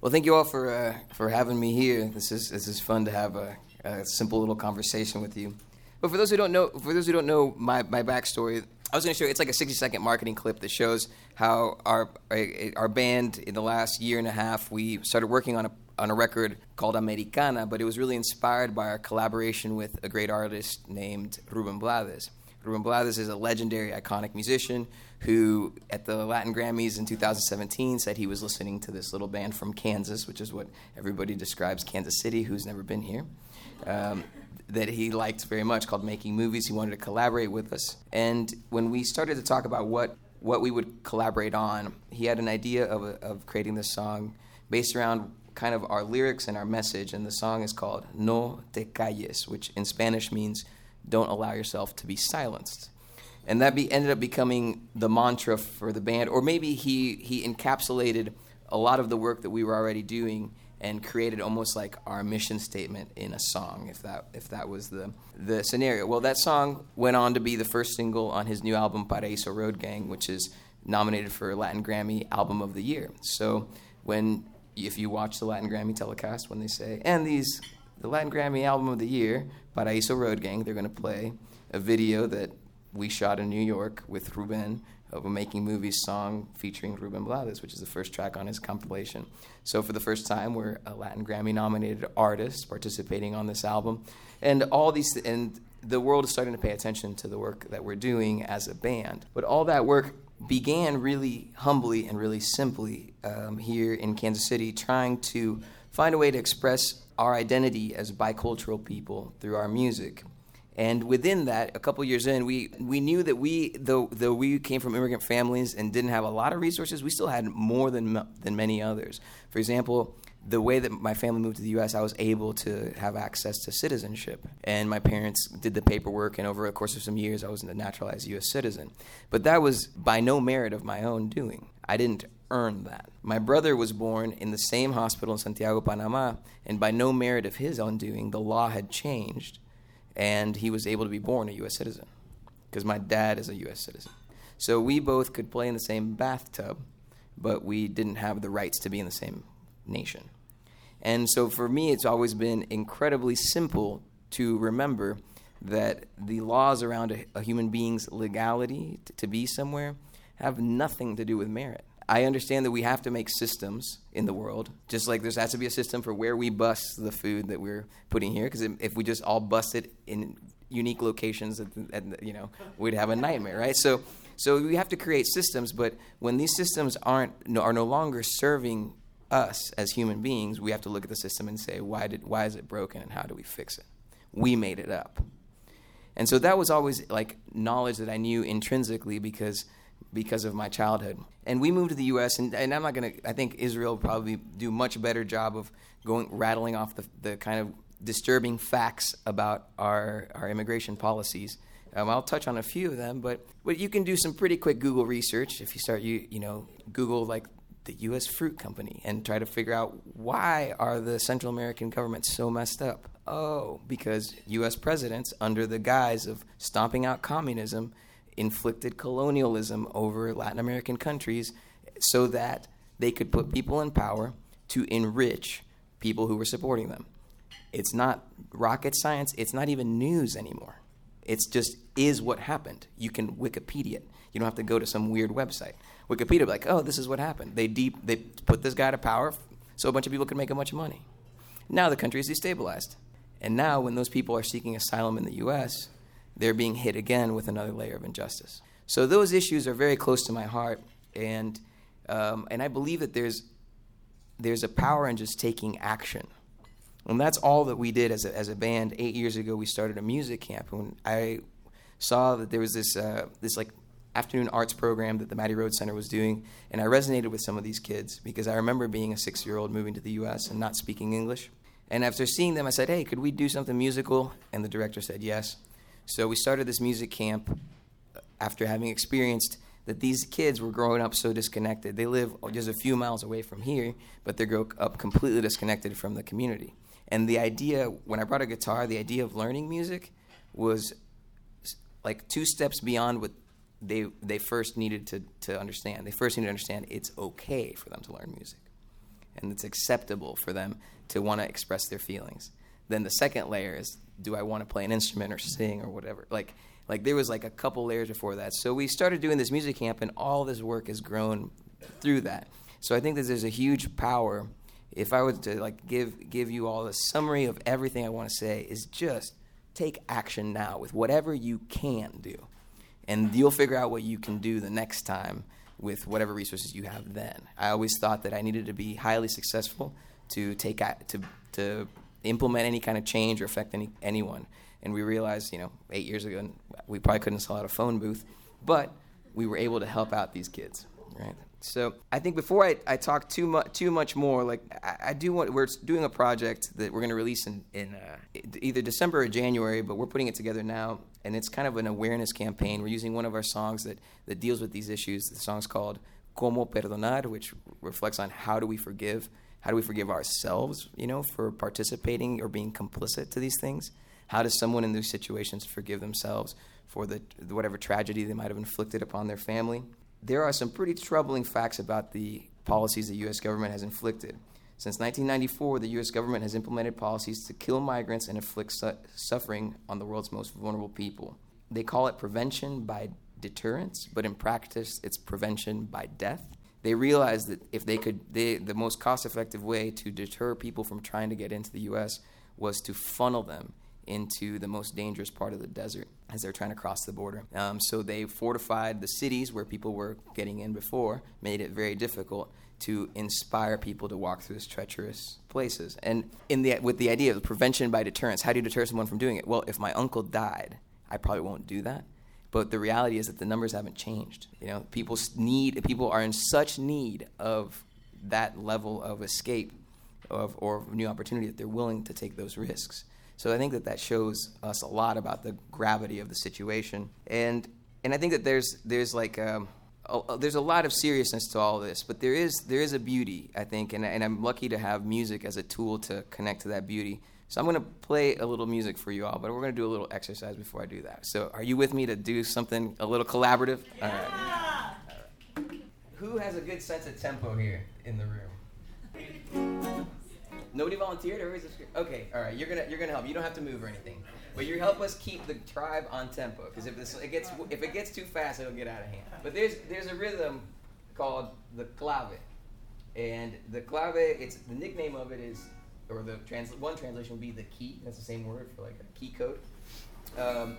Well, thank you all for uh, for having me here. This is this is fun to have a, a, simple little conversation with you. But for those who don't know, for those who don't know my, my backstory, I was going to show you. It's like a 60 second marketing clip that shows how our our band in the last year and a half we started working on a on a record called Americana, but it was really inspired by our collaboration with a great artist named Ruben Blades. Ruben Blades is a legendary, iconic musician who, at the Latin Grammys in 2017, said he was listening to this little band from Kansas, which is what everybody describes Kansas City, who's never been here. Um, that he liked very much called Making Movies. He wanted to collaborate with us. And when we started to talk about what, what we would collaborate on, he had an idea of, of creating this song based around kind of our lyrics and our message. And the song is called No te calles, which in Spanish means don't allow yourself to be silenced. And that be, ended up becoming the mantra for the band, or maybe he, he encapsulated a lot of the work that we were already doing and created almost like our mission statement in a song, if that if that was the the scenario. Well, that song went on to be the first single on his new album Paraíso Road Gang, which is nominated for Latin Grammy Album of the Year. So when if you watch the Latin Grammy telecast, when they say and these the Latin Grammy Album of the Year Paraíso Road Gang, they're going to play a video that we shot in New York with Ruben of a Making Movies song featuring Ruben Blades, which is the first track on his compilation. So for the first time, we're a Latin Grammy nominated artist participating on this album, and all these and the world is starting to pay attention to the work that we're doing as a band. But all that work began really humbly and really simply um, here in Kansas City, trying to find a way to express our identity as bicultural people through our music. And within that, a couple years in, we, we knew that we, though, though we came from immigrant families and didn't have a lot of resources, we still had more than, than many others. For example, the way that my family moved to the U.S., I was able to have access to citizenship. And my parents did the paperwork, and over the course of some years, I was a naturalized U.S. citizen. But that was by no merit of my own doing. I didn't earn that. My brother was born in the same hospital in Santiago, Panama, and by no merit of his own doing, the law had changed and he was able to be born a U.S. citizen because my dad is a U.S. citizen. So we both could play in the same bathtub, but we didn't have the rights to be in the same nation. And so for me, it's always been incredibly simple to remember that the laws around a, a human being's legality to, to be somewhere have nothing to do with merit. I understand that we have to make systems in the world, just like there has to be a system for where we bust the food that we're putting here. Because if we just all bust it in unique locations, and you know, we'd have a nightmare, right? So, so we have to create systems. But when these systems aren't are no longer serving us as human beings, we have to look at the system and say, why did why is it broken, and how do we fix it? We made it up. And so that was always like knowledge that I knew intrinsically because because of my childhood. And we moved to the U.S. and, and I'm not going to. I think Israel probably do much better job of going rattling off the, the kind of disturbing facts about our our immigration policies. Um, I'll touch on a few of them, but but you can do some pretty quick Google research if you start you you know Google like the U.S. Fruit Company and try to figure out why are the Central American governments so messed up. Oh, because U.S. presidents, under the guise of stomping out communism, inflicted colonialism over Latin American countries so that they could put people in power to enrich people who were supporting them. It's not rocket science, it's not even news anymore. It's just is what happened. You can Wikipedia it. You don't have to go to some weird website. Wikipedia like, oh, this is what happened. They deep they put this guy to power so a bunch of people could make a bunch of money. Now the country is destabilized. And now when those people are seeking asylum in the US, they're being hit again with another layer of injustice. So those issues are very close to my heart, and um, and I believe that there's there's a power in just taking action. And that's all that we did as a, as a band. Eight years ago, we started a music camp. When I saw that there was this uh, this like afternoon arts program that the Mattie Rhodes Center was doing, and I resonated with some of these kids because I remember being a six year old moving to the U.S. and not speaking English. And after seeing them, I said, "Hey, could we do something musical?" And the director said yes. So we started this music camp uh, after having experienced that these kids were growing up so disconnected. They live just a few miles away from here, but they grow up completely disconnected from the community. And the idea, when I brought a guitar, the idea of learning music was like two steps beyond what they they first needed to, to understand. They first needed to understand it's okay for them to learn music. and it's acceptable for them to want to express their feelings. Then the second layer is do I want to play an instrument or sing or whatever? Like like there was like a couple layers before that. So we started doing this music camp and all this work has grown through that. So I think that there's a huge power if I was to like give give you all a summary of everything I want to say is just take action now with whatever you can do. And you'll figure out what you can do the next time with whatever resources you have then. I always thought that I needed to be highly successful to take to to implement any kind of change or affect any anyone. And we realized, you know, eight years ago, we probably couldn't sell out a phone booth, but we were able to help out these kids, right? So I think before I, I talk too much too much more, like I, I do want we're doing a project that we're going to release in in uh, either December or January, but we're putting it together now, and it's kind of an awareness campaign. We're using one of our songs that that deals with these issues. The song's called "Como Perdonar," which reflects on how do we forgive, how do we forgive ourselves, you know, for participating or being complicit to these things. How does someone in these situations forgive themselves for the whatever tragedy they might have inflicted upon their family? there are some pretty troubling facts about the policies the U.S. government has inflicted. Since 1994, the U.S. government has implemented policies to kill migrants and inflict su- suffering on the world's most vulnerable people. They call it prevention by deterrence, but in practice, it's prevention by death. They realized that if they could, they, the most cost effective way to deter people from trying to get into the U.S. was to funnel them into the most dangerous part of the desert as they're trying to cross the border. Um, so they fortified the cities where people were getting in before, made it very difficult to inspire people to walk through these treacherous places. And in the, with the idea of prevention by deterrence, how do you deter someone from doing it? Well, if my uncle died, I probably won't do that. But the reality is that the numbers haven't changed. You know, people need people are in such need of that level of escape of, or new opportunity that they're willing to take those risks. So I think that that shows us a lot about the gravity of the situation, and and I think that there's there's like um, a, there's a lot of seriousness to all this, but there is there is a beauty I think, and and I'm lucky to have music as a tool to connect to that beauty. So I'm going to play a little music for you all, but we're going to do a little exercise before I do that. So are you with me to do something a little collaborative? Yeah. All right. All right. Who has a good sense of tempo here in the room? Nobody volunteered. Everybody's okay. All right, you're gonna you're gonna help. You don't have to move or anything, but you help us keep the tribe on tempo. Because if this it gets if it gets too fast, it'll get out of hand. But there's there's a rhythm called the clave, and the clave. It's the nickname of it is, or the one translation would be the key. That's the same word for like a key code. Um,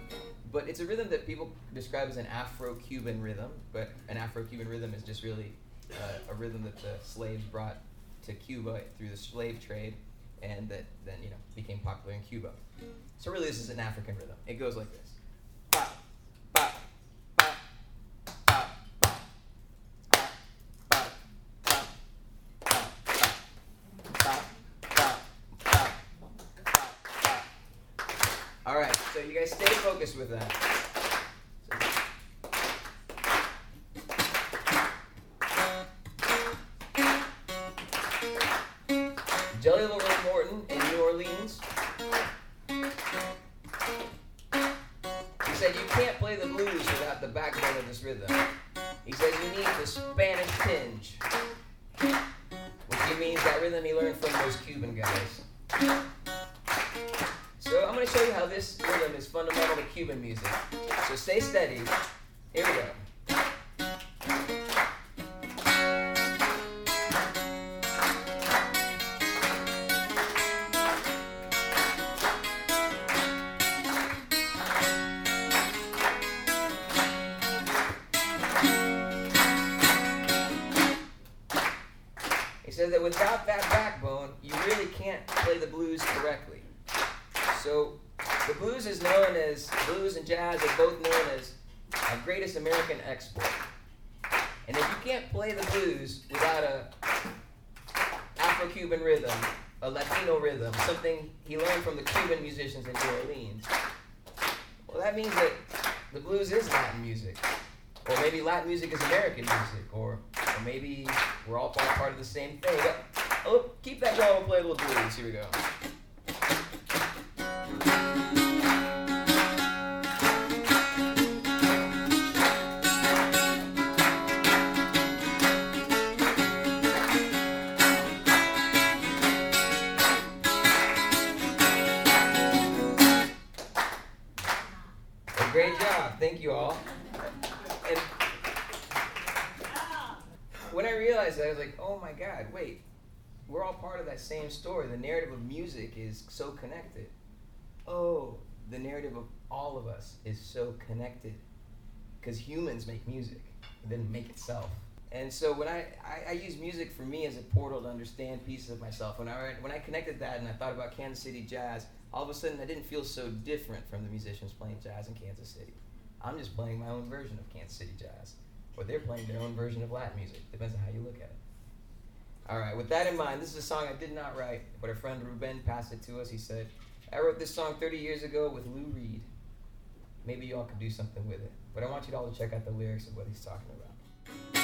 but it's a rhythm that people describe as an Afro-Cuban rhythm. But an Afro-Cuban rhythm is just really uh, a rhythm that the slaves brought to Cuba through the slave trade, and that then you know became popular in Cuba. So really, this is an African rhythm. It goes like this. You guys stay focused with that. Jelly Roll Morton in New Orleans. He said you can't play the blues without the backbone of this rhythm. He says you need the Spanish tinge, which means that rhythm he learned from those Cuban guys. stay steady. That same story. The narrative of music is so connected. Oh, the narrative of all of us is so connected because humans make music, it didn't make itself. And so when I, I, I, use music for me as a portal to understand pieces of myself, when I, when I connected that and I thought about Kansas City jazz, all of a sudden I didn't feel so different from the musicians playing jazz in Kansas City. I'm just playing my own version of Kansas City jazz, or they're playing their own version of Latin music. Depends on how you look at it. All right, with that in mind, this is a song I did not write, but a friend Ruben passed it to us. He said, I wrote this song 30 years ago with Lou Reed. Maybe y'all could do something with it. But I want you all to check out the lyrics of what he's talking about.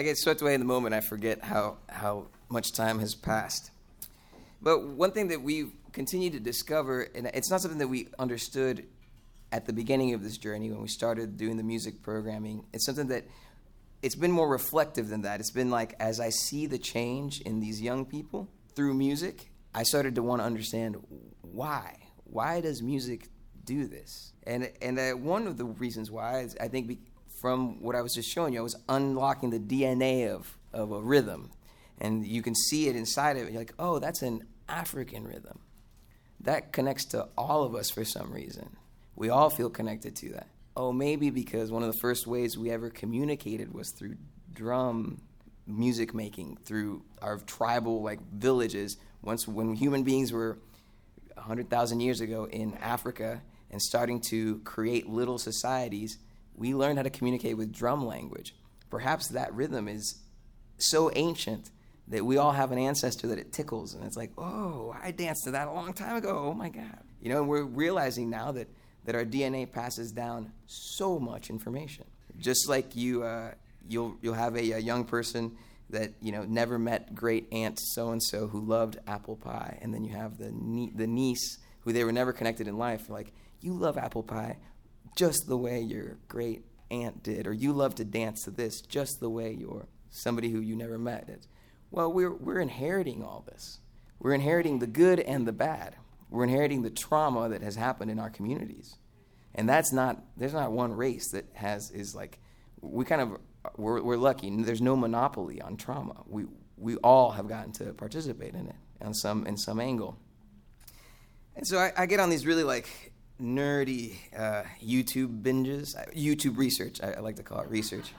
I get swept away in the moment. I forget how, how much time has passed. But one thing that we continue to discover, and it's not something that we understood at the beginning of this journey when we started doing the music programming, it's something that it's been more reflective than that. It's been like as I see the change in these young people through music, I started to want to understand why. Why does music do this? And and uh, one of the reasons why is I think from what I was just showing you, I was unlocking the DNA of of a rhythm, and you can see it inside of it. You're like, oh, that's an African rhythm. That connects to all of us for some reason. We all feel connected to that oh, maybe because one of the first ways we ever communicated was through drum music making, through our tribal like villages. Once when human beings were 100,000 years ago in Africa and starting to create little societies, we learned how to communicate with drum language. Perhaps that rhythm is so ancient that we all have an ancestor that it tickles and it's like, oh, I danced to that a long time ago. Oh my God. You know, and we're realizing now that that our DNA passes down so much information. Just like you, uh, you'll you'll have a, a, young person that you know never met great aunt so and so who loved apple pie, and then you have the nie- the niece who they were never connected in life. Like you love apple pie, just the way your great aunt did, or you love to dance to this just the way your somebody who you never met did. Well, we're we're inheriting all this. We're inheriting the good and the bad. We're inheriting the trauma that has happened in our communities. And that's not, there's not one race that has, is like, we kind of, we're, we're lucky. There's no monopoly on trauma. We, we all have gotten to participate in it on some, in some angle. And so I, I get on these really like nerdy uh, YouTube binges, YouTube research, I, I, like to call it research.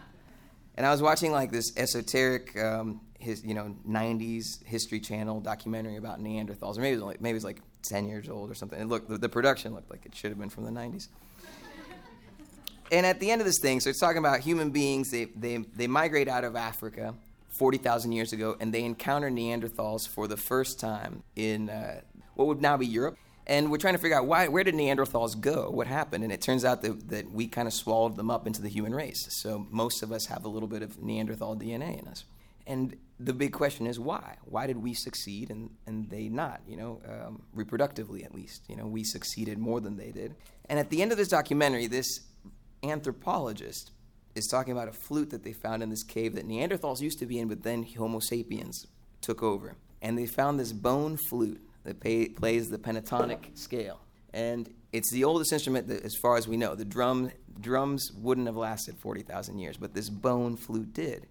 And I was watching like this esoteric, um, his, you know, 90s History Channel documentary about Neanderthals, or maybe it was, like, maybe it was like 10 years old or something. Look, the, the production looked like it should have been from the 90s. and at the end of this thing, so it's talking about human beings, they, they, they migrate out of Africa 40,000 years ago, and they encounter Neanderthals for the first time in uh, what would now be Europe. And we're trying to figure out why, where did Neanderthals go? What happened? And it turns out that, that we kind of swallowed them up into the human race. So most of us have a little bit of Neanderthal DNA in us. And the big question is why? Why did we succeed and, and they not? You know, um, reproductively at least. You know, we succeeded more than they did. And at the end of this documentary, this anthropologist is talking about a flute that they found in this cave that Neanderthals used to be in, but then Homo sapiens took over. And they found this bone flute that pay, plays the pentatonic scale. And it's the oldest instrument that, as far as we know. The drum, drums wouldn't have lasted 40,000 years, but this bone flute did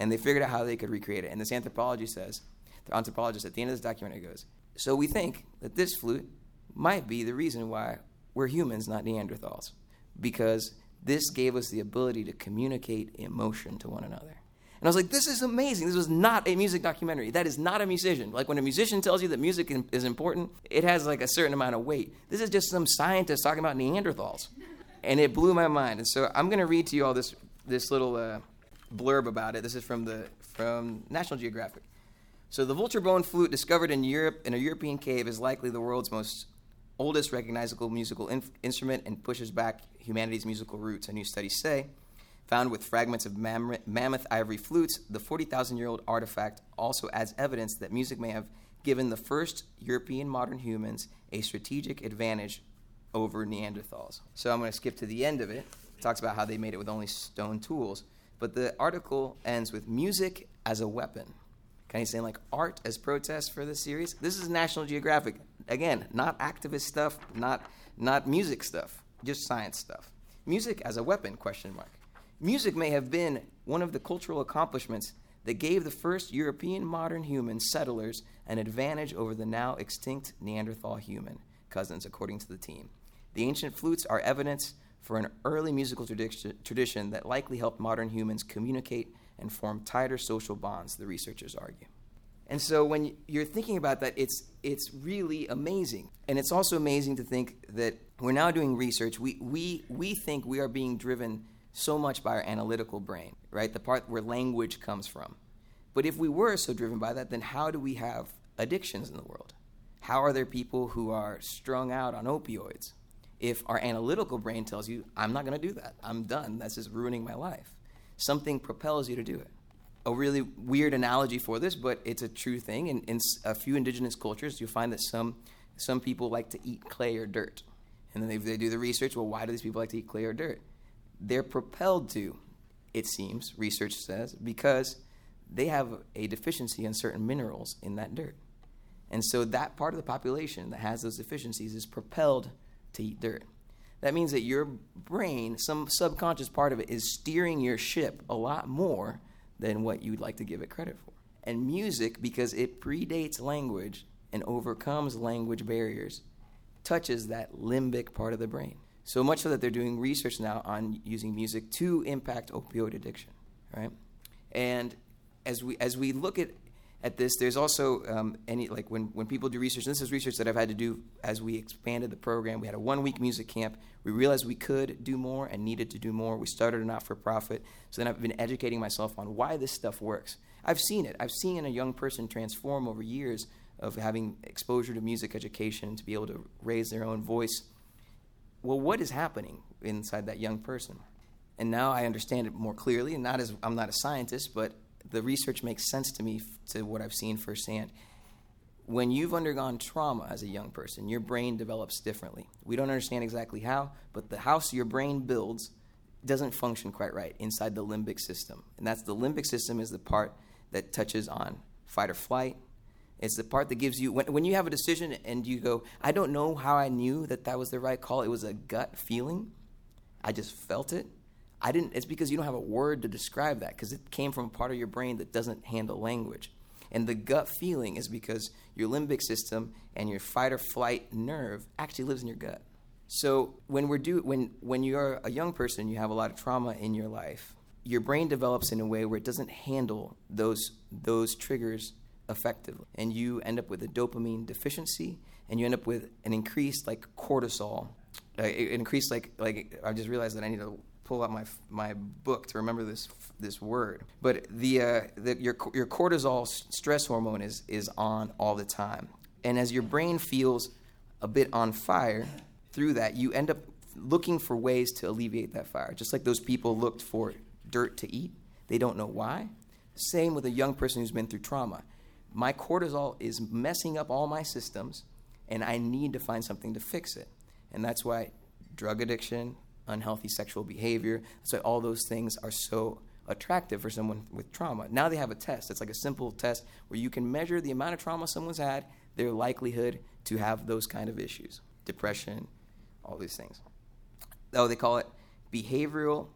and they figured out how they could recreate it. And this anthropology says, the anthropologist at the end of this documentary goes, so we think that this flute might be the reason why we're humans, not Neanderthals, because this gave us the ability to communicate emotion to one another. And I was like, this is amazing. This was not a music documentary. That is not a musician. Like when a musician tells you that music is important, it has like a certain amount of weight. This is just some scientist talking about Neanderthals. And it blew my mind. And so I'm going to read to you all this, this little uh, blurb about it. This is from the from National Geographic. So the vulture bone flute discovered in Europe in a European cave is likely the world's most oldest recognizable musical instrument and pushes back humanity's musical roots. A new studies say. Found with fragments of mam- mammoth ivory flutes, the 40,000 year old artifact also adds evidence that music may have given the first European modern humans a strategic advantage over Neanderthals. So I'm going to skip to the end of it. It talks about how they made it with only stone tools. But the article ends with music as a weapon. Kind of saying like art as protest for this series. This is National Geographic. Again, not activist stuff, not not music stuff, just science stuff. Music as a weapon? Question mark. Music may have been one of the cultural accomplishments that gave the first European modern human settlers an advantage over the now extinct Neanderthal human cousins, according to the team. The ancient flutes are evidence for an early musical tradi- tradition that likely helped modern humans communicate and form tighter social bonds, the researchers argue. And so when you're thinking about that, it's, it's really amazing. And it's also amazing to think that we're now doing research. We, we, we think we are being driven so much by our analytical brain, right? The part where language comes from. But if we were so driven by that, then how do we have addictions in the world? How are there people who are strung out on opioids? if our analytical brain tells you, I'm not going to do that, I'm done, that's just ruining my life, something propels you to do it. A really weird analogy for this, but it's a true thing. In, in a few indigenous cultures, you'll find that some, some people like to eat clay or dirt. And then they, they do the research well, why do these people like to eat clay or dirt? They're propelled to. it seems, research says, because they have a deficiency in certain minerals in that dirt. And so that part of the population that has those deficiencies is propelled to eat dirt. That means that your brain, some subconscious part of it, is steering your ship a lot more than what you'd like to give it credit for. And music, because it predates language and overcomes language barriers, touches that limbic part of the brain. So much so that they're doing research now on using music to impact opioid addiction, right? And as we as we look at at this, there's also um, any like when when people do research. this is research that I've had to do as we expanded the program. We had a one week music camp. We realized we could do more and needed to do more. We started a not for profit. So then I've been educating myself on why this stuff works. I've seen it. I've seen a young person transform over years of having exposure to music education to be able to raise their own voice. Well, what is happening inside that young person? And now I understand it more clearly. And not as I'm not a scientist, but the research makes sense to me to what I've seen firsthand. When you've undergone trauma as a young person, your brain develops differently. We don't understand exactly how, but the house your brain builds doesn't function quite right inside the limbic system. And that's the limbic system is the part that touches on fight or flight. It's the part that gives you, when, when you have a decision and you go, I don't know how I knew that that was the right call. It was a gut feeling. I just felt it. I didn't, it's because you don't have a word to describe that because it came from a part of your brain that doesn't handle language. And the gut feeling is because your limbic system and your fight or flight nerve actually lives in your gut. So when we're do when when you're a young person, you have a lot of trauma in your life. Your brain develops in a way where it doesn't handle those those triggers effectively, and you end up with a dopamine deficiency, and you end up with an increased like cortisol, uh, increased like like I just realized that I need to pull out my my book to remember this this word. But the, uh, the your your cortisol stress hormone is is on all the time, and as your brain feels a bit on fire through that, you end up looking for ways to alleviate that fire. Just like those people looked for dirt to eat, they don't know why. Same with a young person who's been through trauma. My cortisol is messing up all my systems, and I need to find something to fix it. And that's why drug addiction, unhealthy sexual behavior, that's why all those things are so attractive for someone with trauma. Now they have a test. It's like a simple test where you can measure the amount of trauma someone's had, their likelihood to have those kind of issues, depression, all these things. Oh, they call it behavioral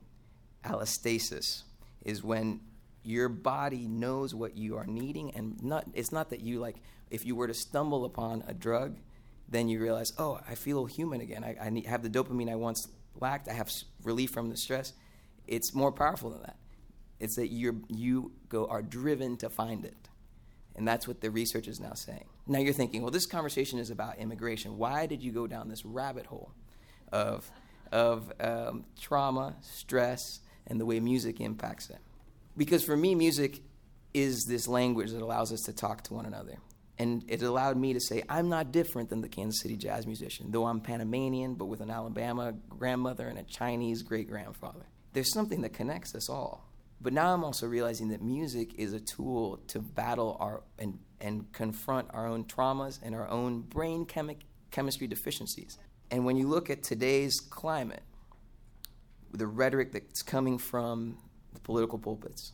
allostasis is when your body knows what you are needing and not it's not that you like if you were to stumble upon a drug then you realize oh i feel human again i, I need, have the dopamine i once lacked. I have relief from the stress. It's more powerful than that. It's that you you go are driven to find it, and that's what the research is now saying. Now you're thinking, well, this conversation is about immigration. Why did you go down this rabbit hole of of um, trauma, stress, and the way music impacts it? Because for me, music is this language that allows us to talk to one another. And it allowed me to say, I'm not different than the Kansas City jazz musician, though I'm Panamanian, but with an Alabama grandmother and a Chinese great grandfather. There's something that connects us all. But now I'm also realizing that music is a tool to battle our and, and confront our own traumas and our own brain chemi- chemistry deficiencies. And when you look at today's climate, the rhetoric that's coming from political pulpits,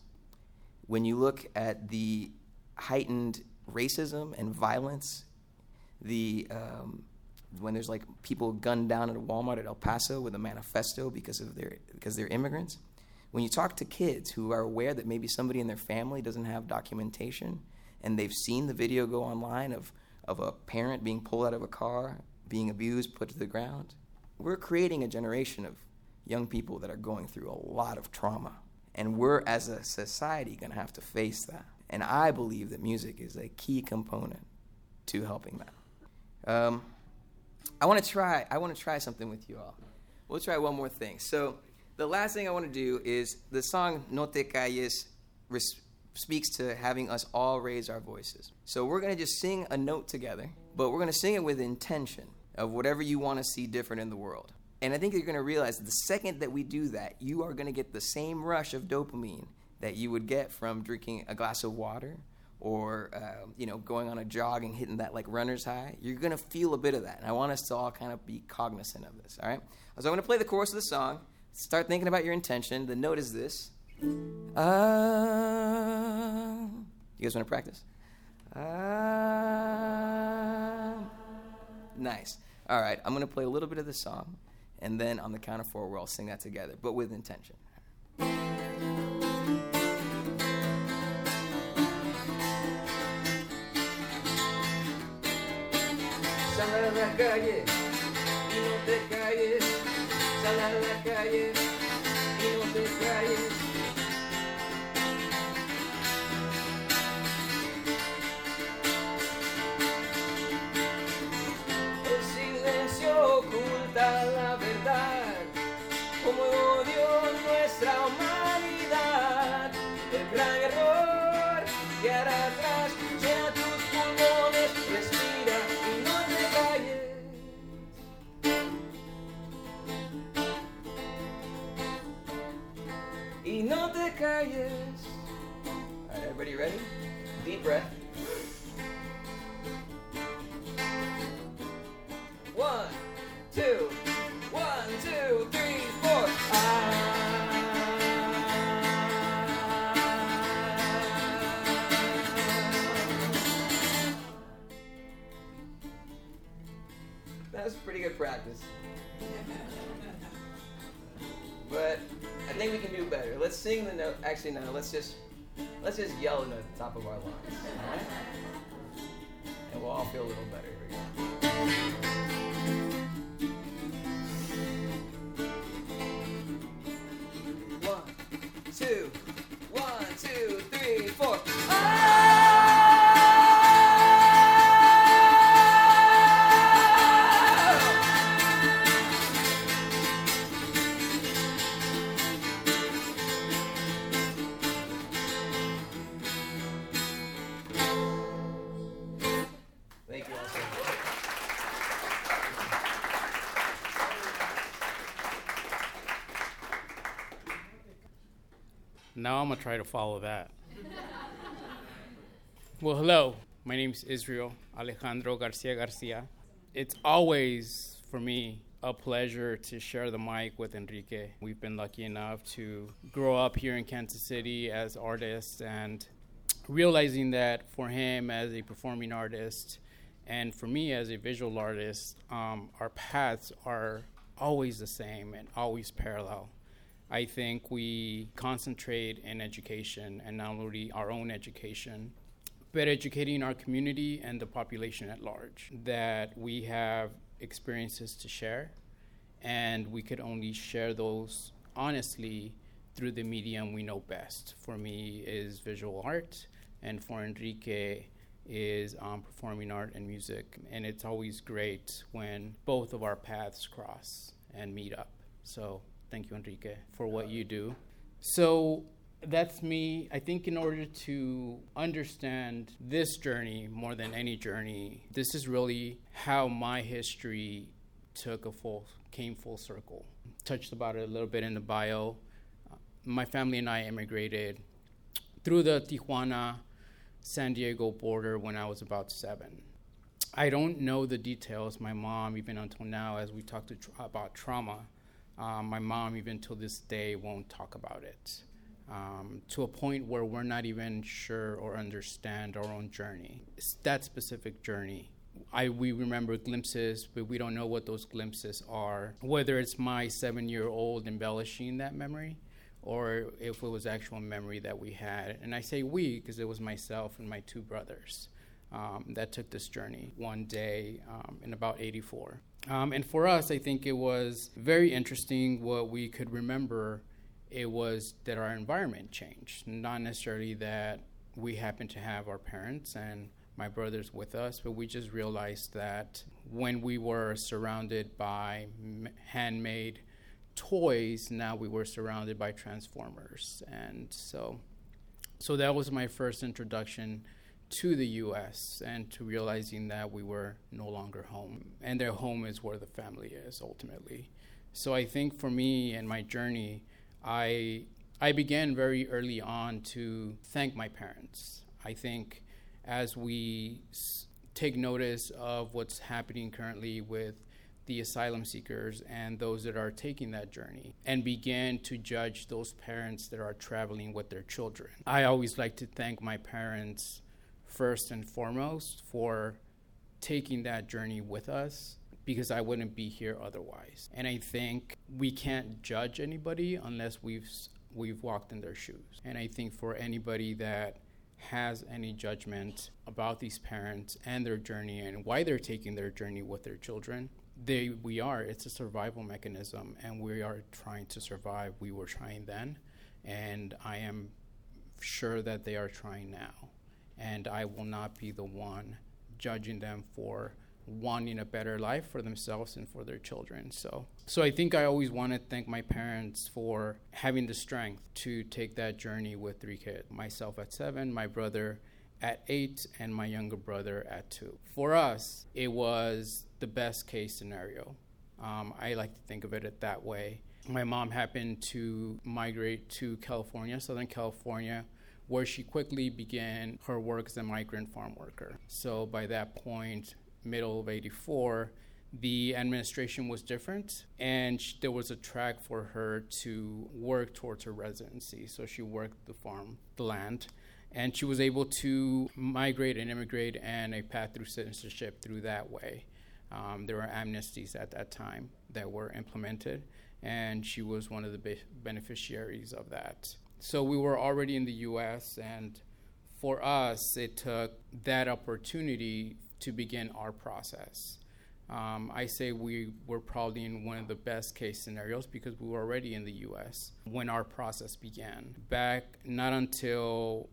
when you look at the heightened racism and violence, the um, when there's like people gunned down at a Walmart at El Paso with a manifesto because of their because they're immigrants. When you talk to kids who are aware that maybe somebody in their family doesn't have documentation and they've seen the video go online of of a parent being pulled out of a car, being abused, put to the ground, we're creating a generation of young people that are going through a lot of trauma. And we're, as a society, going to have to face that. And I believe that music is a key component to helping that. Um, I want to try. I want to try something with you all. We'll try one more thing. So the last thing I want to do is the song "No Te Calles" res- speaks to having us all raise our voices. So we're going to just sing a note together, but we're going to sing it with intention of whatever you want to see different in the world. And I think you're going to realize the second that we do that, you are going to get the same rush of dopamine that you would get from drinking a glass of water or uh, you know going on a jog and hitting that like runner's high. You're going to feel a bit of that and i want us to all kind of be cognizant of this all right? So i'm going to play the chorus of the song start thinking about your intention. The note is this. Uh, you guys want to practice? Uh, nice. All right, I'm going to play a little bit of the song, and then on the count of four, we'll all sing that together, but with intention. Sal a la calle y no te calles. Sal a la calle All right, everybody ready? Deep breath. Sing the note. Actually, no. Let's just let's just yell in the top of our lungs. All right? And we'll all feel a little better. Try to follow that. well, hello. My name is Israel Alejandro Garcia Garcia. It's always for me a pleasure to share the mic with Enrique. We've been lucky enough to grow up here in Kansas City as artists and realizing that for him as a performing artist and for me as a visual artist, um, our paths are always the same and always parallel. I think we concentrate in education and not only our own education, but educating our community and the population at large. That we have experiences to share, and we could only share those honestly through the medium we know best. For me, is visual art, and for Enrique, is um, performing art and music. And it's always great when both of our paths cross and meet up. So thank you, Enrique, for what you do. So that's me. I think in order to understand this journey more than any journey, this is really how my history took a full came full circle. Touched about it a little bit in the bio. Uh, my family and I immigrated through the Tijuana San Diego border when I was about seven. I don't know the details. My mom, even until now, as we talked to tra- about trauma, um, my mom, even till this day, won't talk about it. Um, to a point where we're not even sure or understand our own journey. It's that specific journey. I, we remember glimpses, but we don't know what those glimpses are. Whether it's my seven year old embellishing that memory, or if it was actual memory that we had. And I say we because it was myself and my two brothers um, that took this journey one day um, in about 84. Um, and for us, I think it was very interesting what we could remember. It was that our environment changed, not necessarily that we happened to have our parents and my brothers with us, but we just realized that when we were surrounded by handmade toys, now we were surrounded by transformers. And so, so that was my first introduction to the US and to realizing that we were no longer home. And their home is where the family is ultimately. So I think for me and my journey, I I began very early on to thank my parents. I think as we take notice of what's happening currently with the asylum seekers and those that are taking that journey and begin to judge those parents that are traveling with their children. I always like to thank my parents first and foremost for taking that journey with us because I wouldn't be here otherwise. And I think we can't judge anybody unless we've we've walked in their shoes. And I think for anybody that has any judgment about these parents and their journey and why they're taking their journey with their children, they we are. It's a survival mechanism and we are trying to survive. We were trying then and I am sure that they are trying now. And I will not be the one judging them for wanting a better life for themselves and for their children. So, so I think I always want to thank my parents for having the strength to take that journey with three kids. Myself at seven, my brother at eight, and my younger brother at two. For us, it was the best case scenario. Um, I like to think of it that way. My mom happened to migrate to California, Southern California, where she quickly began her work as a migrant farm worker. So by that point, middle of 84, the administration was different and sh- there was a track for her to work towards her residency. So she worked the farm, the land, and she was able to migrate and immigrate and a path through citizenship through that way. Um, there were amnesties at that time that were implemented, and she was one of the be- beneficiaries of that. So we were already in the US, and for us, it took that opportunity to begin our process. Um, I say we were probably in one of the best case scenarios because we were already in the US when our process began. Back not until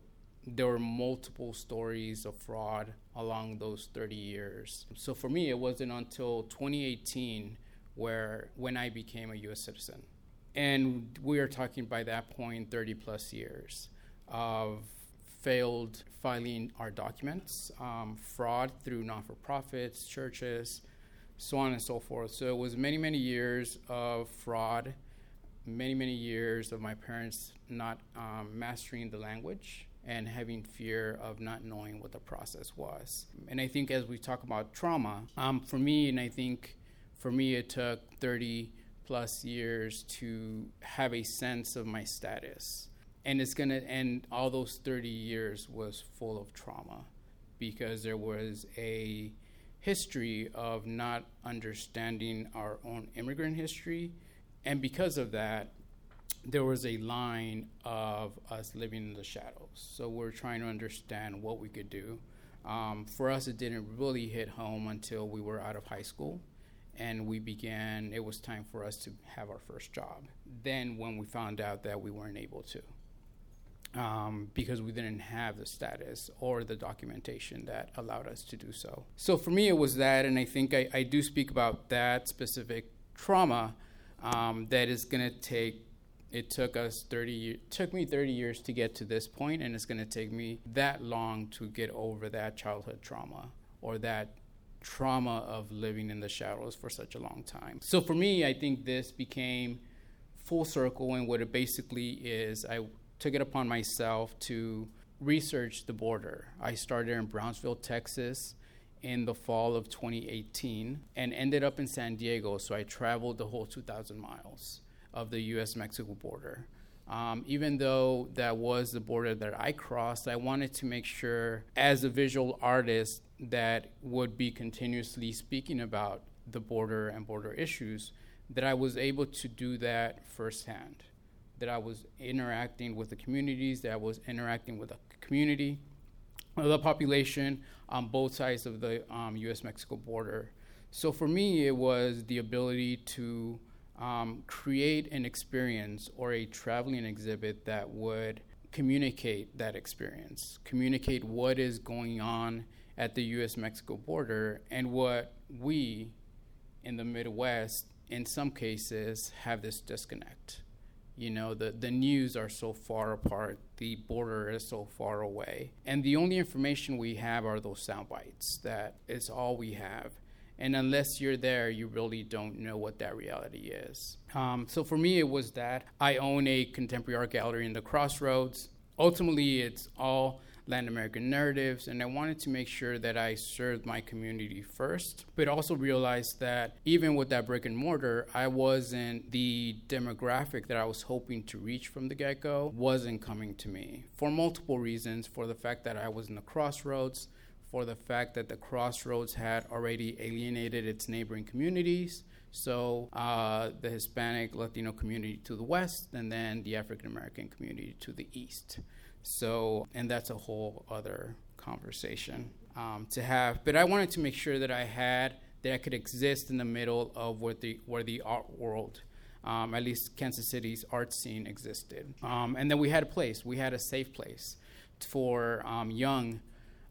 there were multiple stories of fraud along those 30 years. So for me, it wasn't until 2018 where when I became a US citizen. And we are talking by that point 30 plus years of failed filing our documents, um, fraud through non for profits, churches, so on and so forth. So it was many, many years of fraud, many, many years of my parents not um, mastering the language and having fear of not knowing what the process was. And I think as we talk about trauma, um, for me, and I think for me, it took 30 plus years to have a sense of my status. And it's gonna end all those 30 years was full of trauma because there was a history of not understanding our own immigrant history. And because of that there was a line of us living in the shadows. So we're trying to understand what we could do. Um, for us it didn't really hit home until we were out of high school and we began it was time for us to have our first job then when we found out that we weren't able to um, because we didn't have the status or the documentation that allowed us to do so. So for me, it was that, and I think I, I do speak about that specific trauma um, that is going to take. It took us 30 took me 30 years to get to this point, and it's going to take me that long to get over that childhood trauma or that trauma of living in the shadows for such a long time. So for me, I think this became full circle, and what it basically is, I took it upon myself to research the border. I started in Brownsville, Texas in the fall of 2018 and ended up in San Diego. So I traveled the whole 2,000 miles of the US Mexico border. Um, even though that was the border that I crossed, I wanted to make sure, as a visual artist that would be continuously speaking about the border and border issues, that I was able to do that firsthand that I was interacting with the communities, that I was interacting with the community, the population on both sides of the um, U.S. Mexico border. So for me, it was the ability to um, create an experience or a traveling exhibit that would communicate that experience, communicate what is going on at the US Mexico border and what we in the Midwest, in some cases, have this disconnect. You know, the, the news are so far apart, the border is so far away. And the only information we have are those sound bites. That is all we have. And unless you're there, you really don't know what that reality is. Um, so for me, it was that I own a contemporary art gallery in the Crossroads. Ultimately, it's all Latin American narratives, and I wanted to make sure that I served my community first, but also realized that even with that brick and mortar, I wasn't the demographic that I was hoping to reach from the get go, wasn't coming to me for multiple reasons. For the fact that I was in the crossroads, for the fact that the crossroads had already alienated its neighboring communities. So, uh, the Hispanic Latino community to the west, and then the African American community to the east. So, and that's a whole other conversation um, to have. But I wanted to make sure that I had that I could exist in the middle of where the where the art world, um, at least Kansas City's art scene existed. Um, and then we had a place, we had a safe place for um, young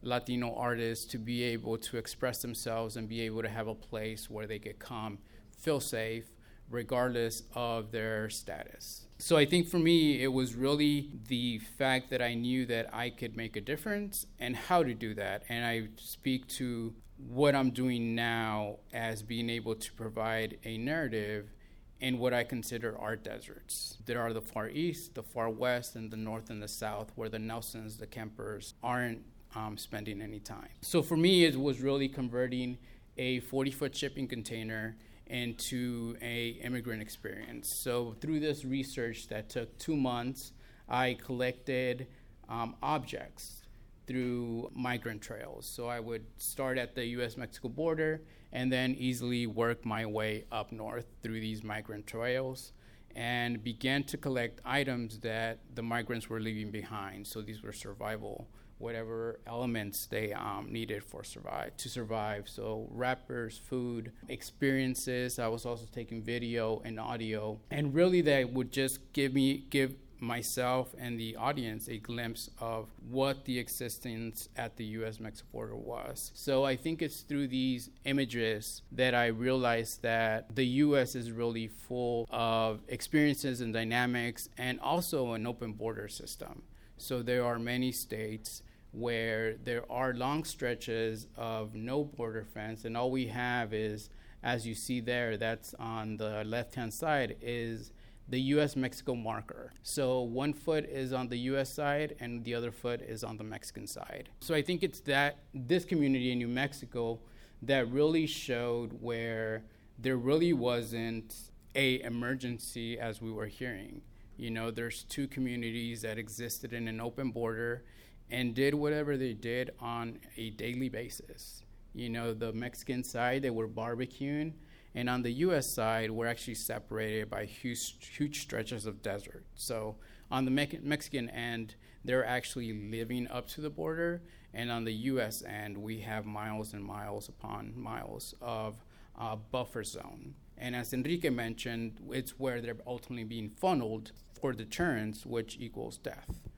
Latino artists to be able to express themselves and be able to have a place where they could come, feel safe, regardless of their status. So I think for me, it was really the fact that I knew that I could make a difference and how to do that. And I speak to what I'm doing now as being able to provide a narrative in what I consider art deserts. There are the far east, the far west, and the north and the south, where the Nelsons, the Kempers aren't um, spending any time. So for me, it was really converting a 40 foot shipping container into a immigrant experience. So through this research that took two months, I collected um, objects through migrant trails. So I would start at the U.S.-Mexico border and then easily work my way up north through these migrant trails and began to collect items that the migrants were leaving behind. So these were survival whatever elements they um, needed for survive to survive. So wrappers, food, experiences. I was also taking video and audio, and really that would just give me give myself and the audience a glimpse of what the existence at the US Mexico border was. So I think it's through these images that I realized that the US is really full of experiences and dynamics and also an open border system. So there are many states where there are long stretches of no border fence, and all we have is, as you see there, that's on the left hand side, is the US Mexico marker. So one foot is on the US side and the other foot is on the Mexican side. So I think it's that this community in New Mexico that really showed where there really wasn't a emergency as we were hearing. You know, there's two communities that existed in an open border and did whatever they did on a daily basis. You know, the Mexican side, they were barbecuing, and on the U.S. side, we're actually separated by huge, huge stretches of desert. So on the Me- Mexican end, they're actually living up to the border, and on the U.S. end, we have miles and miles upon miles of uh, buffer zone. And as Enrique mentioned, it's where they're ultimately being funneled for deterrence, which equals death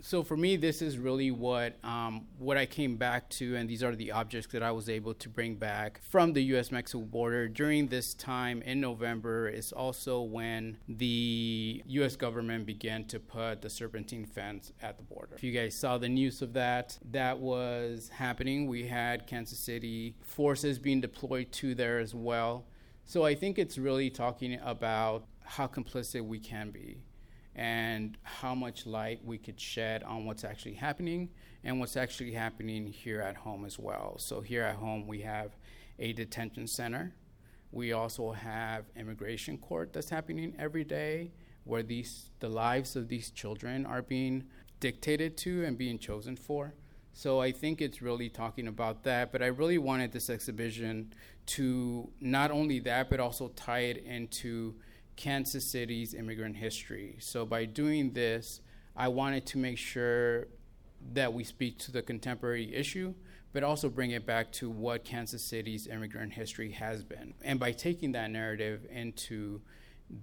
so for me, this is really what um, what I came back to, and these are the objects that I was able to bring back from the U.S.-Mexico border during this time in November. Is also when the U.S. government began to put the serpentine fence at the border. If you guys saw the news of that, that was happening. We had Kansas City forces being deployed to there as well. So I think it's really talking about how complicit we can be and how much light we could shed on what's actually happening and what's actually happening here at home as well. So, here at home, we have a detention center. We also have immigration court that's happening every day where these the lives of these children are being dictated to and being chosen for. So I think it's really talking about that, but I really wanted this exhibition to not only that but also tie it into Kansas City's immigrant history. So by doing this, I wanted to make sure that we speak to the contemporary issue, but also bring it back to what Kansas City's immigrant history has been. And by taking that narrative into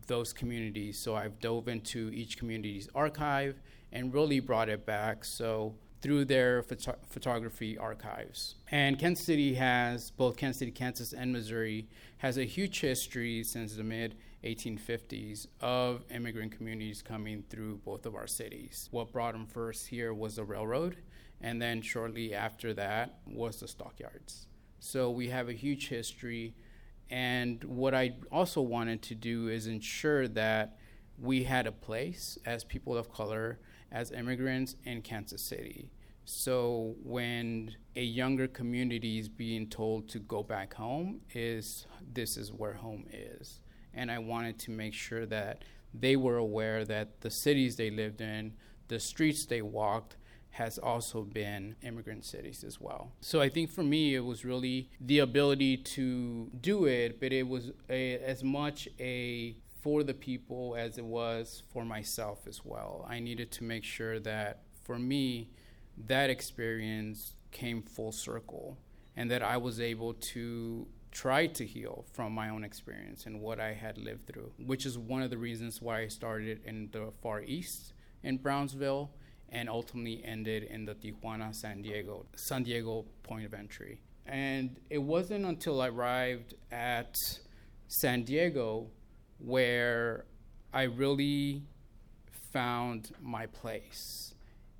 those communities, so I've dove into each community's archive and really brought it back. So through their photo- photography archives. And Kansas City has both Kansas City, Kansas, and Missouri has a huge history since the mid 1850s of immigrant communities coming through both of our cities. What brought them first here was the railroad, and then shortly after that was the stockyards. So we have a huge history. And what I also wanted to do is ensure that we had a place as people of color, as immigrants in Kansas City. So when a younger community is being told to go back home, is this is where home is, and I wanted to make sure that they were aware that the cities they lived in, the streets they walked, has also been immigrant cities as well. So I think for me, it was really the ability to do it, but it was a, as much a for the people as it was for myself as well. I needed to make sure that for me, that experience came full circle and that I was able to try to heal from my own experience and what I had lived through, which is one of the reasons why I started in the Far East in Brownsville and ultimately ended in the Tijuana, San Diego, San Diego point of entry. And it wasn't until I arrived at San Diego where I really found my place.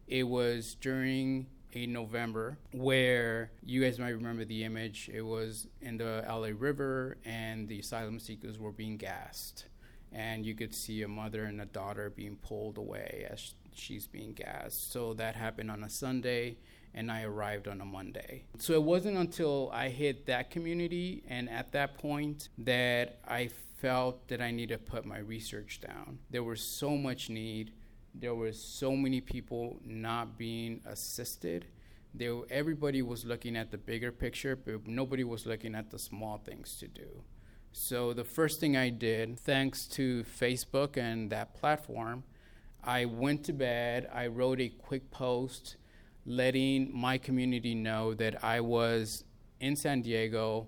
It was during a November where you guys might remember the image. It was in the LA River and the asylum seekers were being gassed. And you could see a mother and a daughter being pulled away as she's being gassed. So that happened on a Sunday, and I arrived on a Monday. So it wasn't until I hit that community and at that point that I felt that I needed to put my research down. There was so much need. There were so many people not being assisted. There, everybody was looking at the bigger picture, but nobody was looking at the small things to do. So the first thing I did, thanks to Facebook and that platform, I went to bed. I wrote a quick post letting my community know that I was in San Diego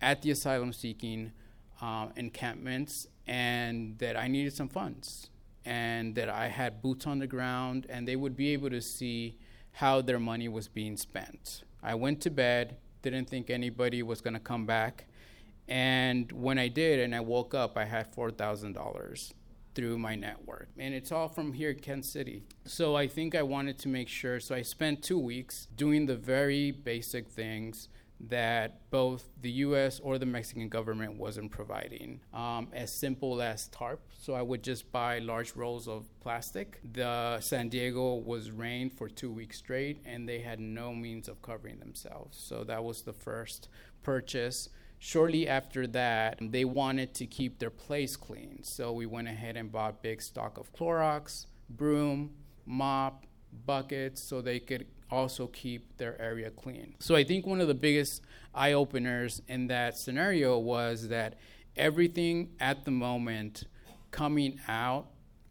at the asylum seeking um, encampments and that I needed some funds and that I had boots on the ground and they would be able to see how their money was being spent. I went to bed, didn't think anybody was going to come back. And when I did and I woke up, I had $4,000 through my network. And it's all from here, Kent City. So I think I wanted to make sure. So I spent two weeks doing the very basic things that both the US or the Mexican government wasn't providing. Um, as simple as tarp. So I would just buy large rolls of plastic. The San Diego was rained for two weeks straight and they had no means of covering themselves. So that was the first purchase shortly after that, they wanted to keep their place clean. So we went ahead and bought big stock of Clorox, broom, mop, buckets, so they could also keep their area clean. So I think one of the biggest eye openers in that scenario was that everything at the moment coming out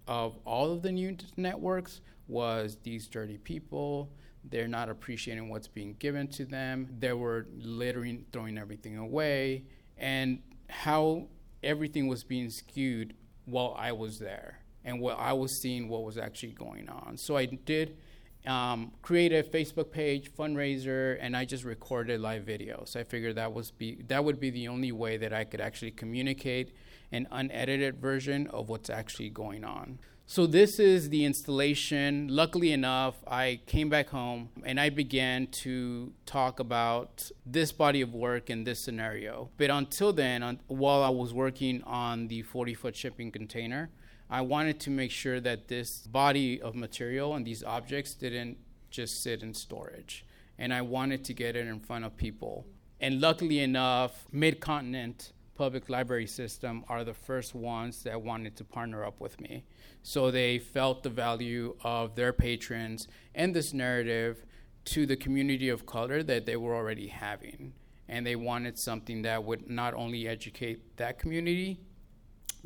of all of the new networks was these dirty people, they're not appreciating what's being given to them. They were littering, throwing everything away, and how everything was being skewed while I was there and what I was seeing what was actually going on. So I did um, create a Facebook page, fundraiser, and I just recorded live video. So I figured that was be that would be the only way that I could actually communicate an unedited version of what's actually going on. So this is the installation. Luckily enough, I came back home and I began to talk about this body of work in this scenario. But until then, on, while I was working on the 40 foot shipping container, I wanted to make sure that this body of material and these objects didn't just sit in storage. And I wanted to get it in front of people. And luckily enough, Mid Continent public library system are the first ones that wanted to partner up with me. So they felt the value of their patrons and this narrative to the community of color that they were already having. And they wanted something that would not only educate that community,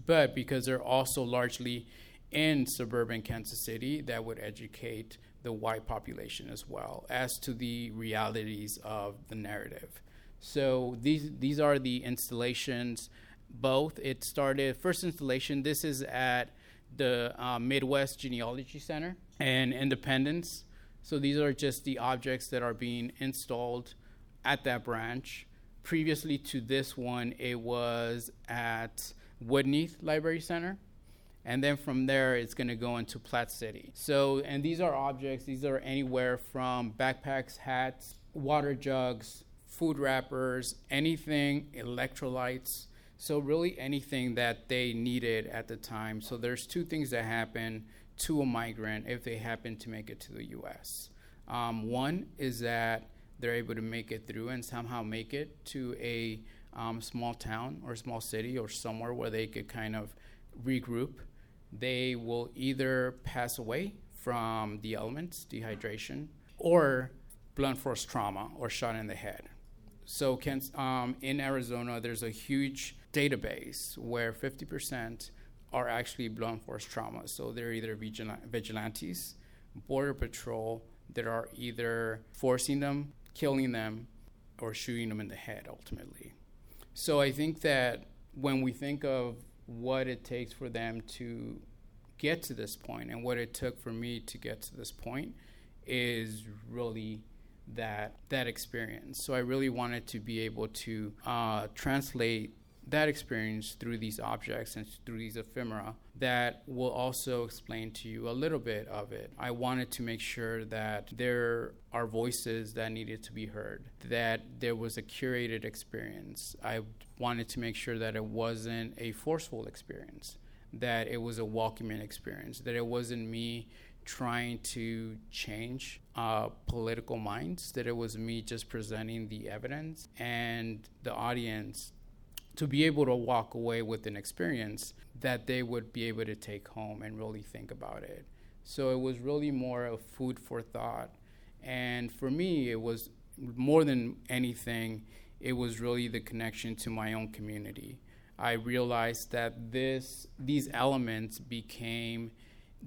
but because they're also largely in suburban Kansas City, that would educate the white population as well as to the realities of the narrative. So these these are the installations. Both it started first installation. This is at the uh, Midwest Genealogy Center and Independence. So these are just the objects that are being installed at that branch. Previously to this one, it was at Woodneath Library Center. And then from there, it's going to go into Platte City. So, and these are objects, these are anywhere from backpacks, hats, water jugs, food wrappers, anything, electrolytes. So, really, anything that they needed at the time. So, there's two things that happen to a migrant if they happen to make it to the US. Um, one is that they're able to make it through and somehow make it to a um, small town or small city or somewhere where they could kind of regroup. They will either pass away from the elements, dehydration, or blunt force trauma or shot in the head. So, um, in Arizona, there's a huge database where 50% are actually blunt force trauma. So, they're either vigilantes, border patrol that are either forcing them, killing them, or shooting them in the head ultimately. So, I think that when we think of what it takes for them to get to this point and what it took for me to get to this point is really that that experience. So I really wanted to be able to uh, translate that experience through these objects and through these ephemera that will also explain to you a little bit of it. I wanted to make sure that there are voices that needed to be heard, that there was a curated experience. I wanted to make sure that it wasn't a forceful experience, that it was a welcoming experience, that it wasn't me trying to change uh, political minds, that it was me just presenting the evidence and the audience to be able to walk away with an experience that they would be able to take home and really think about it. So it was really more of food for thought. And for me, it was more than anything, it was really the connection to my own community. I realized that this these elements became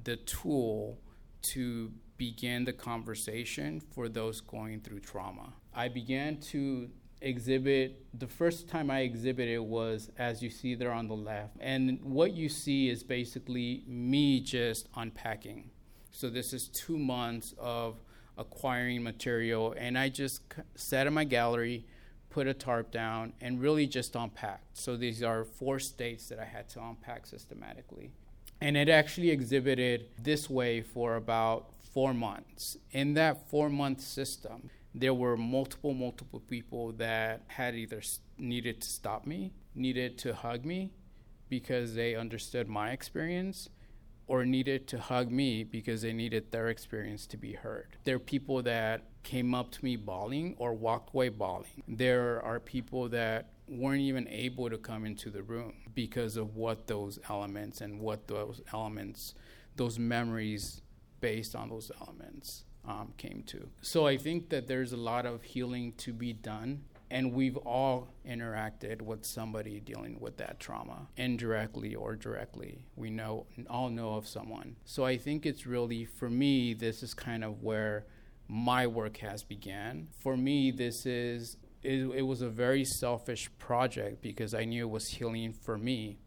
the tool to begin the conversation for those going through trauma. I began to exhibit the first time I exhibited was as you see there on the left. And what you see is basically me just unpacking. So this is 2 months of acquiring material and I just sat in my gallery, put a tarp down and really just unpacked. So these are four states that I had to unpack systematically. And it actually exhibited this way for about four months. In that four month system, there were multiple, multiple people that had either needed to stop me, needed to hug me because they understood my experience, or needed to hug me because they needed their experience to be heard. There are people that came up to me bawling or walked away bawling. There are people that weren't even able to come into the room because of what those elements and what those elements, those memories based on those elements um, came to. So I think that there's a lot of healing to be done. And we've all interacted with somebody dealing with that trauma, indirectly or directly. We know, all know of someone. So I think it's really, for me, this is kind of where my work has began. For me, this is it, it was a very selfish project because I knew it was healing for me.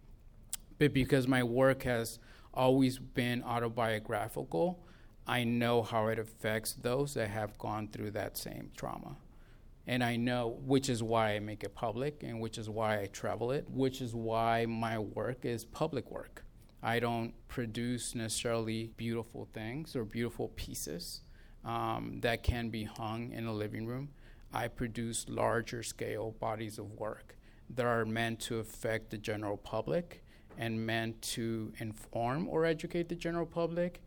But because my work has always been autobiographical, I know how it affects those that have gone through that same trauma. And I know, which is why I make it public and which is why I travel it, which is why my work is public work. I don't produce necessarily beautiful things or beautiful pieces um, that can be hung in a living room. I produce larger scale bodies of work that are meant to affect the general public and meant to inform or educate the general public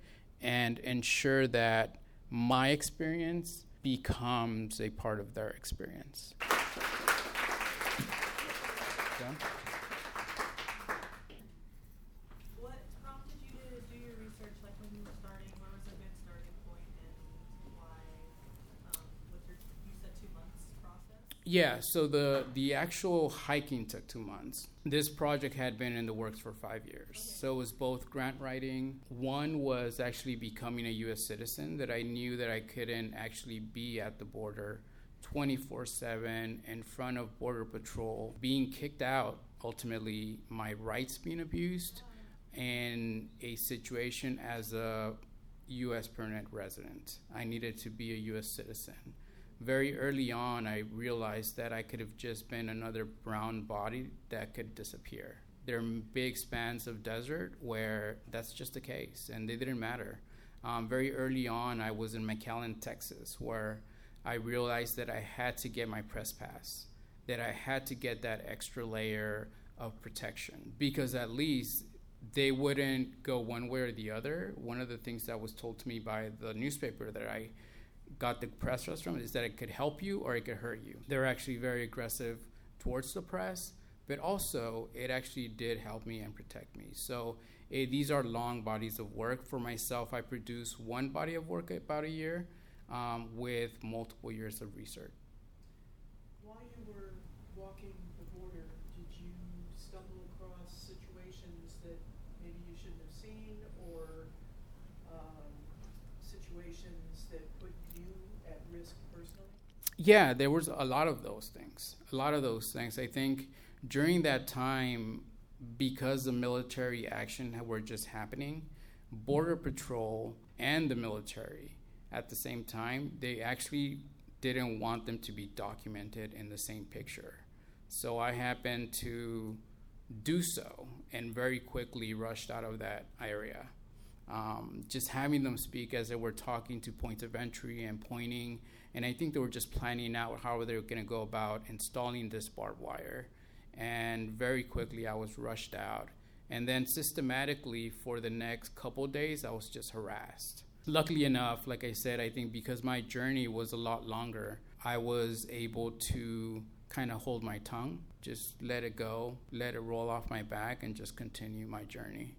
and ensure that my experience becomes a part of their experience. Yeah, so the the actual hiking took two months. This project had been in the works for five years. So it was both grant writing. One was actually becoming a U.S. citizen that I knew that I couldn't actually be at the border 24 7 in front of Border Patrol, being kicked out, ultimately, my rights being abused, and a situation as a U.S. permanent resident. I needed to be a U.S. citizen very early on, I realized that I could have just been another brown body that could disappear. There are big spans of desert where that's just the case, and they didn't matter. Um, very early on, I was in McAllen, Texas, where I realized that I had to get my press pass, that I had to get that extra layer of protection, because at least they wouldn't go one way or the other. One of the things that was told to me by the newspaper that I got the press trust from is that it could help you or it could hurt you. They're actually very aggressive towards the press, but also it actually did help me and protect me. So eh, these are long bodies of work. For myself, I produce one body of work about a year um, with multiple years of research. While you were walking the border, did you stumble across situations that maybe you shouldn't have seen or um, situations that put you at risk personally? Yeah, there was a lot of those things. A lot of those things. I think during that time, because the military action were just happening, Border Patrol and the military at the same time, they actually didn't want them to be documented in the same picture. So I happened to do so and very quickly rushed out of that area. Um, just having them speak as they were talking to points of entry and pointing, and I think they were just planning out how they were going to go about installing this barbed wire. And very quickly, I was rushed out. And then systematically, for the next couple days, I was just harassed. Luckily enough, like I said, I think because my journey was a lot longer, I was able to kind of hold my tongue, just let it go, let it roll off my back, and just continue my journey.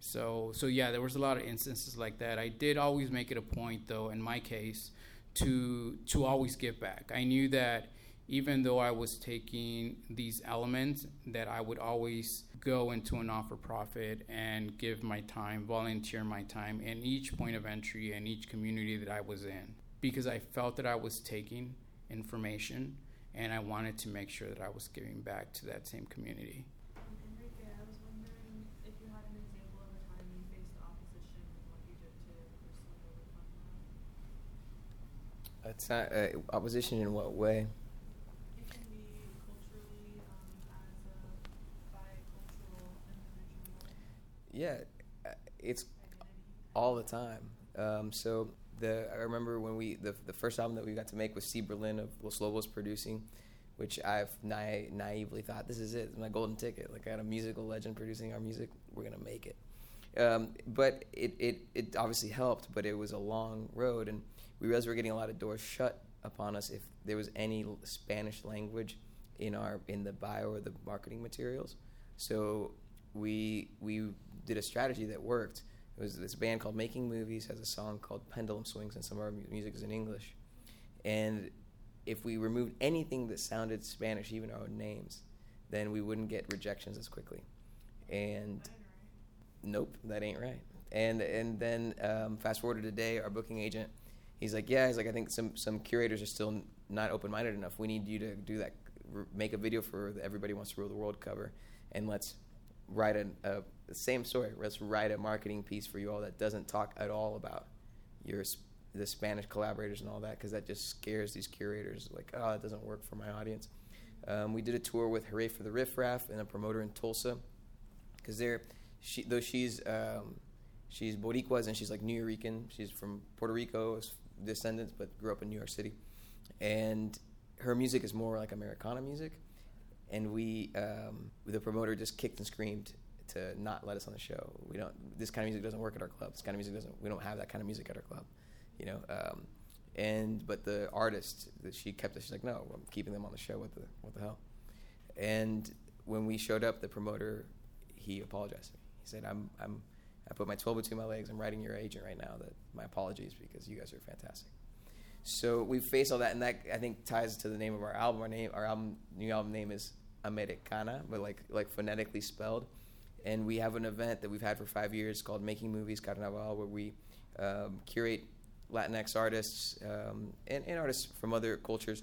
So, so yeah, there was a lot of instances like that. I did always make it a point, though, in my case, to to always give back. I knew that even though I was taking these elements, that I would always go into a not for profit and give my time, volunteer my time in each point of entry and each community that I was in because I felt that I was taking information and I wanted to make sure that I was giving back to that same community. Um, Enrique, I was wondering if you had an example of a time you faced opposition and what you did to personally overcome that. It's not, uh, opposition in what way? It can be culturally, um, as a bicultural individual, Yeah, uh, it's all the time. Um, so the I remember when we the the first album that we got to make was Steve Berlin of Los Lobos producing, which I've na- naively thought this is it, my golden ticket. Like I got a musical legend producing our music, we're gonna make it. Um, but it, it it obviously helped, but it was a long road, and we realized we were getting a lot of doors shut upon us if there was any Spanish language in our in the bio or the marketing materials. So we we did a strategy that worked. It was this band called Making Movies has a song called Pendulum Swings, and some of our music is in English. And if we removed anything that sounded Spanish, even our own names, then we wouldn't get rejections as quickly. And nope, that ain't right. And and then um, fast forward to today, our booking agent, he's like, yeah, he's like, I think some some curators are still not open minded enough. We need you to do that, make a video for Everybody Wants to Rule the World cover, and let's write a, a same story. Let's write a marketing piece for you all that doesn't talk at all about your the Spanish collaborators and all that, because that just scares these curators. Like, oh, it doesn't work for my audience. Um, we did a tour with Hurray for the Riff Raff and a promoter in Tulsa, because they're she though she's um, she's Boricuas and she's like Nuyorican. She's from Puerto Rico descendants, but grew up in New York City, and her music is more like Americana music. And we, um, the promoter, just kicked and screamed to not let us on the show. We don't. This kind of music doesn't work at our club. This kind of music doesn't. We don't have that kind of music at our club, you know. Um, and but the artist that she kept us. She's like, no, I'm keeping them on the show. What the what the hell? And when we showed up, the promoter he apologized to me. He said, "I'm I'm I put my 12 between my legs. I'm writing your agent right now that my apologies because you guys are fantastic." So we face all that, and that I think ties to the name of our album. Our name, our album, new album name is Americana, but like like phonetically spelled. And we have an event that we've had for five years called Making Movies Carnaval, where we um, curate Latinx artists um, and, and artists from other cultures.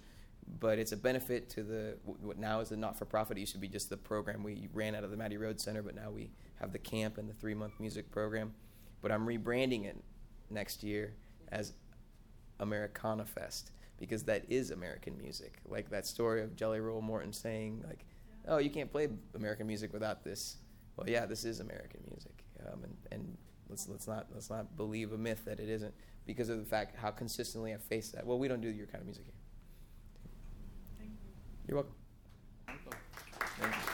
But it's a benefit to the what now is the not-for-profit. It used to be just the program we ran out of the Mattie Rhodes Center, but now we have the camp and the three-month music program. But I'm rebranding it next year as Americana Fest because that is American music. Like that story of Jelly Roll Morton saying, like, "Oh, you can't play American music without this." Well, yeah, this is American music, um, and and let's let's not let's not believe a myth that it isn't because of the fact how consistently I face that. Well, we don't do your kind of music here. Thank you. You're welcome. Thank you.